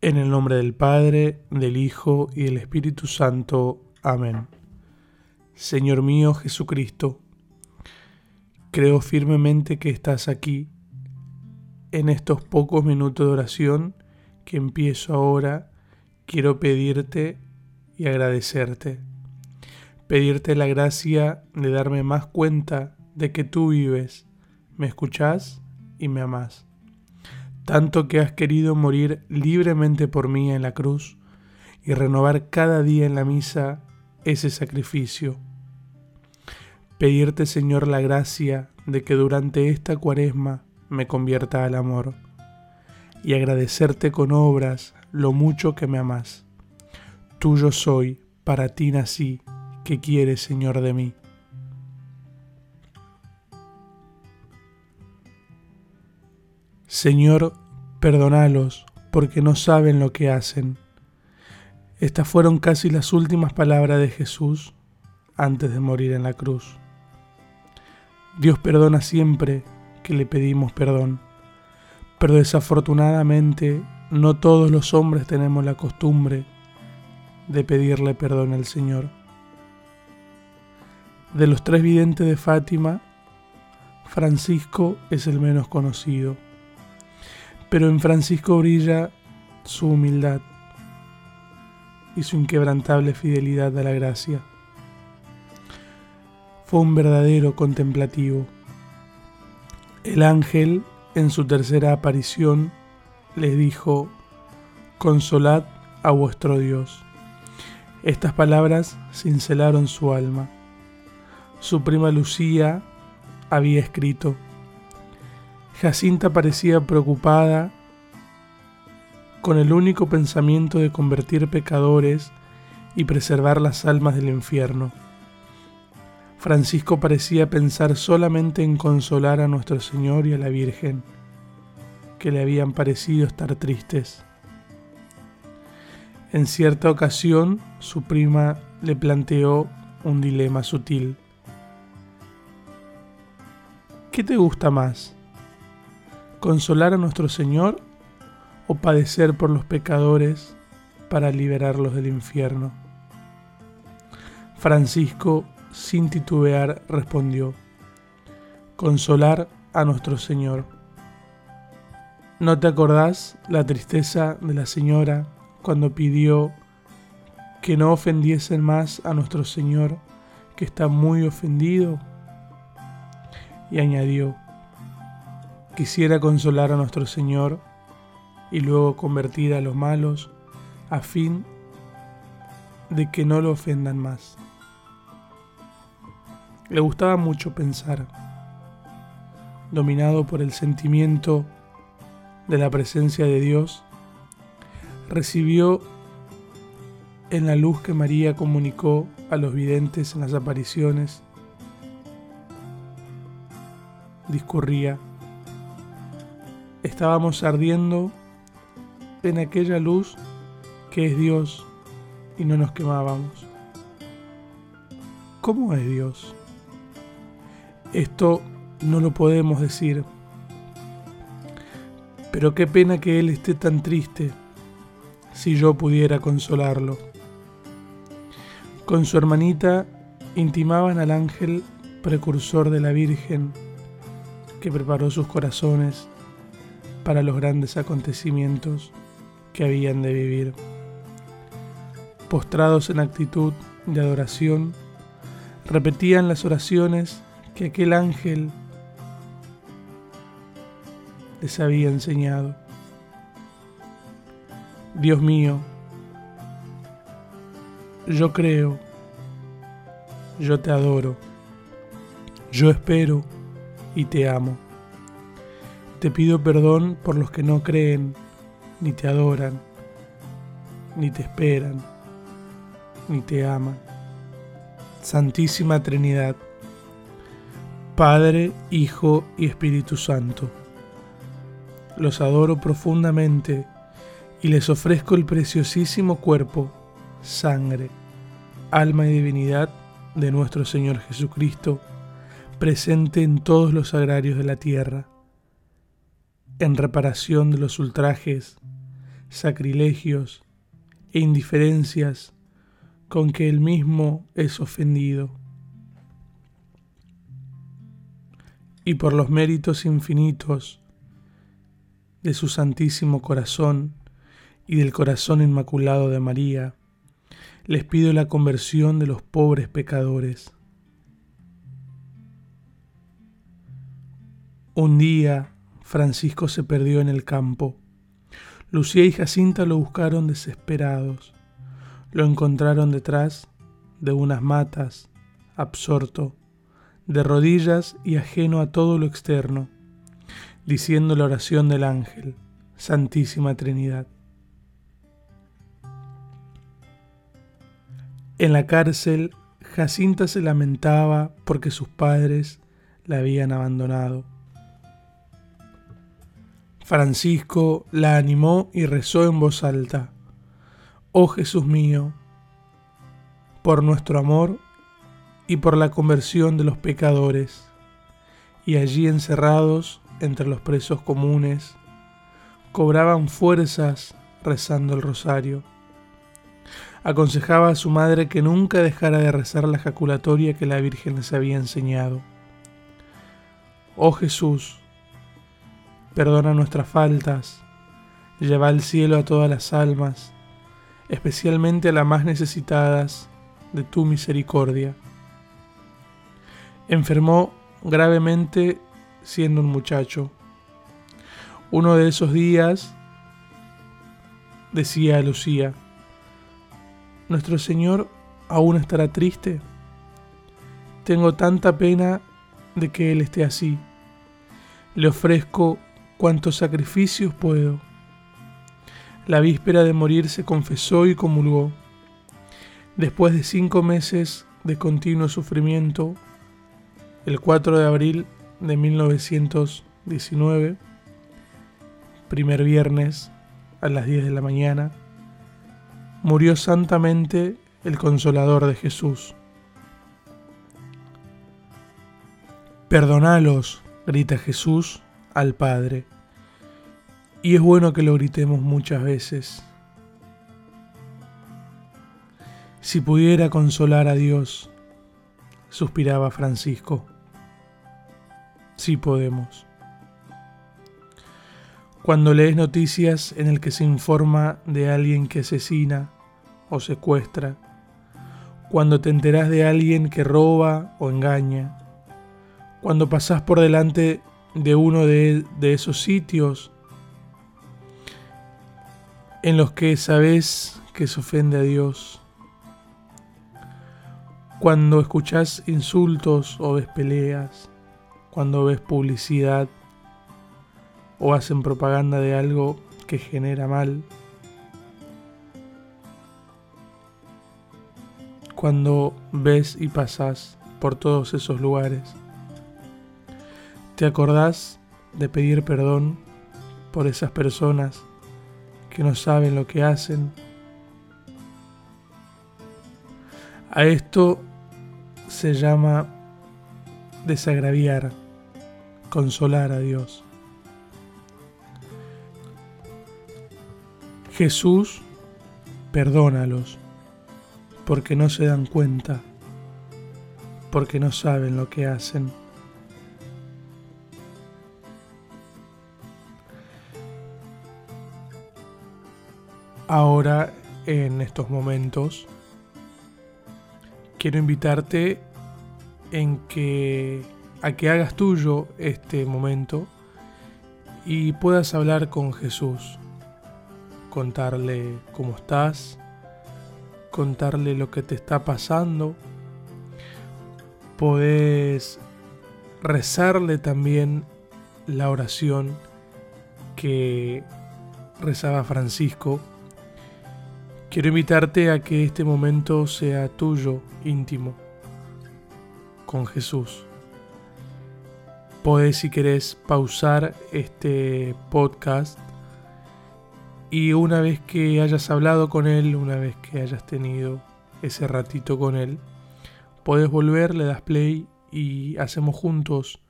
En el nombre del Padre, del Hijo y del Espíritu Santo. Amén. Señor mío Jesucristo, creo firmemente que estás aquí, en estos pocos minutos de oración que empiezo ahora, quiero pedirte y agradecerte. Pedirte la gracia de darme más cuenta de que tú vives, me escuchás y me amás tanto que has querido morir libremente por mí en la cruz y renovar cada día en la misa ese sacrificio. Pedirte, Señor, la gracia de que durante esta cuaresma me convierta al amor y agradecerte con obras lo mucho que me amas. Tuyo soy, para ti nací, que quieres, Señor, de mí. Señor, perdónalos, porque no saben lo que hacen. Estas fueron casi las últimas palabras de Jesús antes de morir en la cruz. Dios perdona siempre que le pedimos perdón, pero desafortunadamente no todos los hombres tenemos la costumbre de pedirle perdón al Señor. De los tres videntes de Fátima, Francisco es el menos conocido pero en Francisco brilla su humildad y su inquebrantable fidelidad a la gracia. Fue un verdadero contemplativo. El ángel, en su tercera aparición, les dijo, Consolad a vuestro Dios. Estas palabras cincelaron su alma. Su prima Lucía había escrito, Jacinta parecía preocupada con el único pensamiento de convertir pecadores y preservar las almas del infierno. Francisco parecía pensar solamente en consolar a nuestro Señor y a la Virgen, que le habían parecido estar tristes. En cierta ocasión, su prima le planteó un dilema sutil. ¿Qué te gusta más? Consolar a nuestro Señor o padecer por los pecadores para liberarlos del infierno? Francisco, sin titubear, respondió, consolar a nuestro Señor. ¿No te acordás la tristeza de la señora cuando pidió que no ofendiesen más a nuestro Señor, que está muy ofendido? Y añadió, Quisiera consolar a nuestro Señor y luego convertir a los malos a fin de que no lo ofendan más. Le gustaba mucho pensar, dominado por el sentimiento de la presencia de Dios, recibió en la luz que María comunicó a los videntes en las apariciones, discurría estábamos ardiendo en aquella luz que es Dios y no nos quemábamos. ¿Cómo es Dios? Esto no lo podemos decir, pero qué pena que Él esté tan triste si yo pudiera consolarlo. Con su hermanita intimaban al ángel precursor de la Virgen que preparó sus corazones para los grandes acontecimientos que habían de vivir. Postrados en actitud de adoración, repetían las oraciones que aquel ángel les había enseñado. Dios mío, yo creo, yo te adoro, yo espero y te amo. Te pido perdón por los que no creen, ni te adoran, ni te esperan, ni te aman. Santísima Trinidad, Padre, Hijo y Espíritu Santo, los adoro profundamente y les ofrezco el preciosísimo cuerpo, sangre, alma y divinidad de nuestro Señor Jesucristo, presente en todos los agrarios de la tierra en reparación de los ultrajes sacrilegios e indiferencias con que él mismo es ofendido. Y por los méritos infinitos de su Santísimo Corazón y del Corazón Inmaculado de María, les pido la conversión de los pobres pecadores. Un día Francisco se perdió en el campo. Lucía y Jacinta lo buscaron desesperados. Lo encontraron detrás de unas matas, absorto, de rodillas y ajeno a todo lo externo, diciendo la oración del ángel, Santísima Trinidad. En la cárcel, Jacinta se lamentaba porque sus padres la habían abandonado. Francisco la animó y rezó en voz alta, Oh Jesús mío, por nuestro amor y por la conversión de los pecadores, y allí encerrados entre los presos comunes, cobraban fuerzas rezando el rosario aconsejaba a su madre que nunca dejara de rezar la jaculatoria que la Virgen les había enseñado. Oh Jesús, perdona nuestras faltas, lleva al cielo a todas las almas, especialmente a las más necesitadas de tu misericordia. Enfermó gravemente siendo un muchacho. Uno de esos días decía a Lucía, ¿Nuestro Señor aún estará triste? Tengo tanta pena de que Él esté así. Le ofrezco cuantos sacrificios puedo. La víspera de morir se confesó y comulgó. Después de cinco meses de continuo sufrimiento, el 4 de abril de 1919, primer viernes a las 10 de la mañana, murió santamente el consolador de Jesús. Perdonalos, grita Jesús al Padre. Y es bueno que lo gritemos muchas veces. Si pudiera consolar a Dios, suspiraba Francisco. Sí podemos. Cuando lees noticias en el que se informa de alguien que asesina o secuestra, cuando te enteras de alguien que roba o engaña, cuando pasas por delante de uno de, esos sitios en los que sabes que se ofende a Dios, cuando escuchas insultos o ves peleas, cuando ves publicidad o hacen propaganda de algo que genera mal. Cuando ves y pasas por todos esos lugares, te acordás de pedir perdón por esas personas que no saben lo que hacen. A esto se llama desagraviar, consolar a Dios. Jesús, perdónalos, porque no se dan cuenta, porque no saben lo que hacen. Ahora, en estos momentos, quiero invitarte en que a que hagas tuyo este momento y puedas hablar con Jesús contarle cómo estás, contarle lo que te está pasando. Podés rezarle también la oración que rezaba Francisco. Quiero invitarte a que este momento sea tuyo, íntimo, con Jesús. Podés, si querés, pausar este podcast y una vez que hayas hablado con él, una vez que hayas tenido ese ratito con él, puedes volver, le das play y hacemos juntos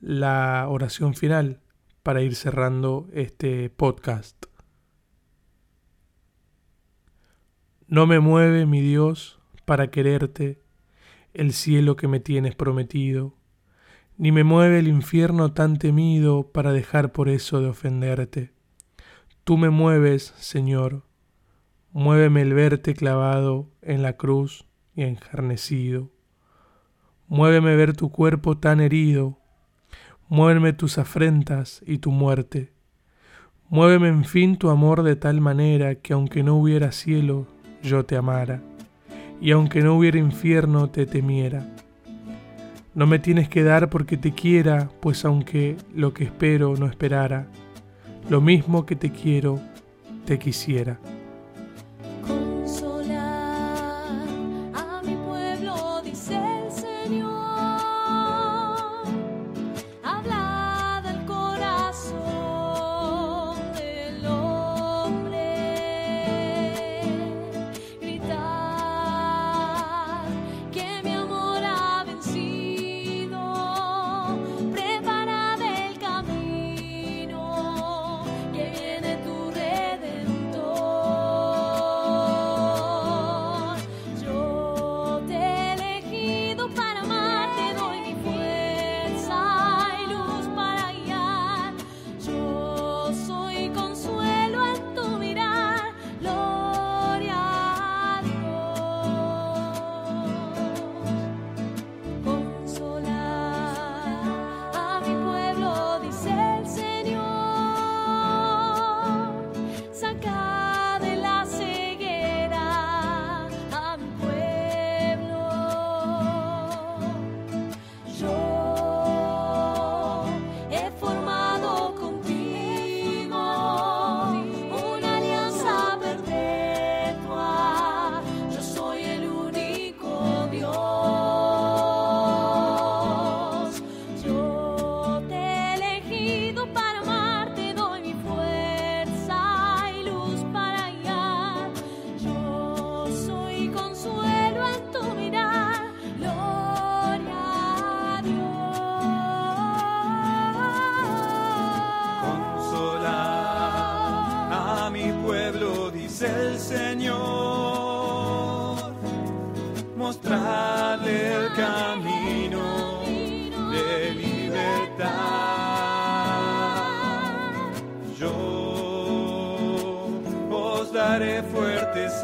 la oración final para ir cerrando este podcast. No me mueve, mi Dios, para quererte, el cielo que me tienes prometido, ni me mueve el infierno tan temido para dejar por eso de ofenderte. Tú me mueves, Señor, muéveme el verte clavado en la cruz y enjarnecido. Muéveme ver tu cuerpo tan herido, muéveme tus afrentas y tu muerte. Muéveme en fin tu amor de tal manera que aunque no hubiera cielo, yo te amara, y aunque no hubiera infierno, te temiera. No me tienes que dar porque te quiera, pues aunque lo que espero no esperara, lo mismo que te quiero, te quisiera. El Señor, mostrarle el camino de libertad. Yo os daré fuertes